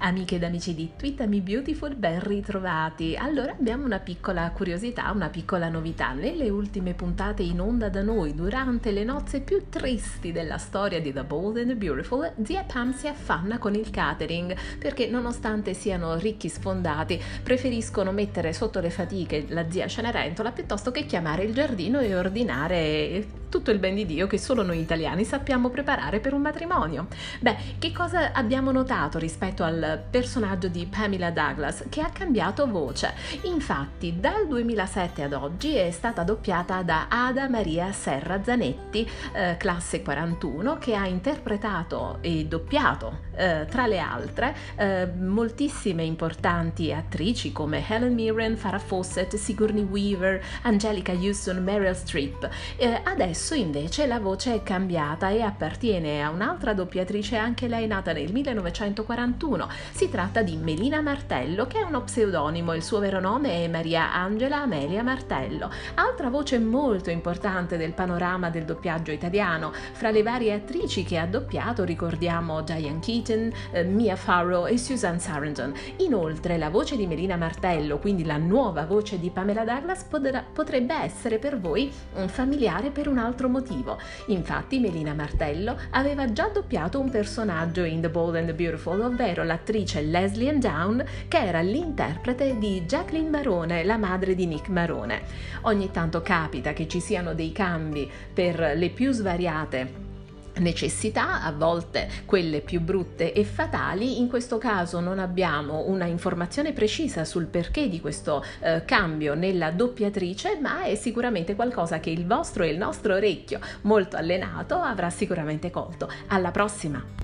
Amiche ed amici di Twittami Beautiful, ben ritrovati. Allora abbiamo una piccola curiosità, una piccola novità. Nelle ultime puntate in onda da noi, durante le nozze più tristi della storia di The Bold and the Beautiful, zia Pam si affanna con il catering perché nonostante siano ricchi sfondati, preferiscono mettere sotto le fatiche la zia Cenerentola piuttosto che chiamare il giardino e ordinare tutto il ben di Dio che solo noi italiani sappiamo preparare per un matrimonio. Beh, che cosa abbiamo notato rispetto al personaggio di Pamela Douglas che ha cambiato voce. Infatti dal 2007 ad oggi è stata doppiata da Ada Maria Serra Zanetti, eh, classe 41, che ha interpretato e doppiato eh, tra le altre eh, moltissime importanti attrici come Helen Mirren, Farah Fawcett, Sigourney Weaver, Angelica Houston, Meryl Streep. Eh, adesso invece la voce è cambiata e appartiene a un'altra doppiatrice anche lei nata nel 1941 si tratta di Melina Martello, che è uno pseudonimo, il suo vero nome è Maria Angela Amelia Martello. Altra voce molto importante del panorama del doppiaggio italiano. Fra le varie attrici che ha doppiato ricordiamo Diane Keaton, eh, Mia Farrow e Susan Sarandon. Inoltre la voce di Melina Martello, quindi la nuova voce di Pamela Douglas, potrebbe essere per voi un familiare per un altro motivo. Infatti Melina Martello aveva già doppiato un personaggio in The Bold and the Beautiful, ovvero l'attrice Leslie Down, che era l'interprete di Jacqueline Marone, la madre di Nick Marone. Ogni tanto capita che ci siano dei cambi per le più svariate necessità, a volte quelle più brutte e fatali. In questo caso non abbiamo una informazione precisa sul perché di questo eh, cambio nella doppiatrice, ma è sicuramente qualcosa che il vostro e il nostro orecchio molto allenato avrà sicuramente colto. Alla prossima!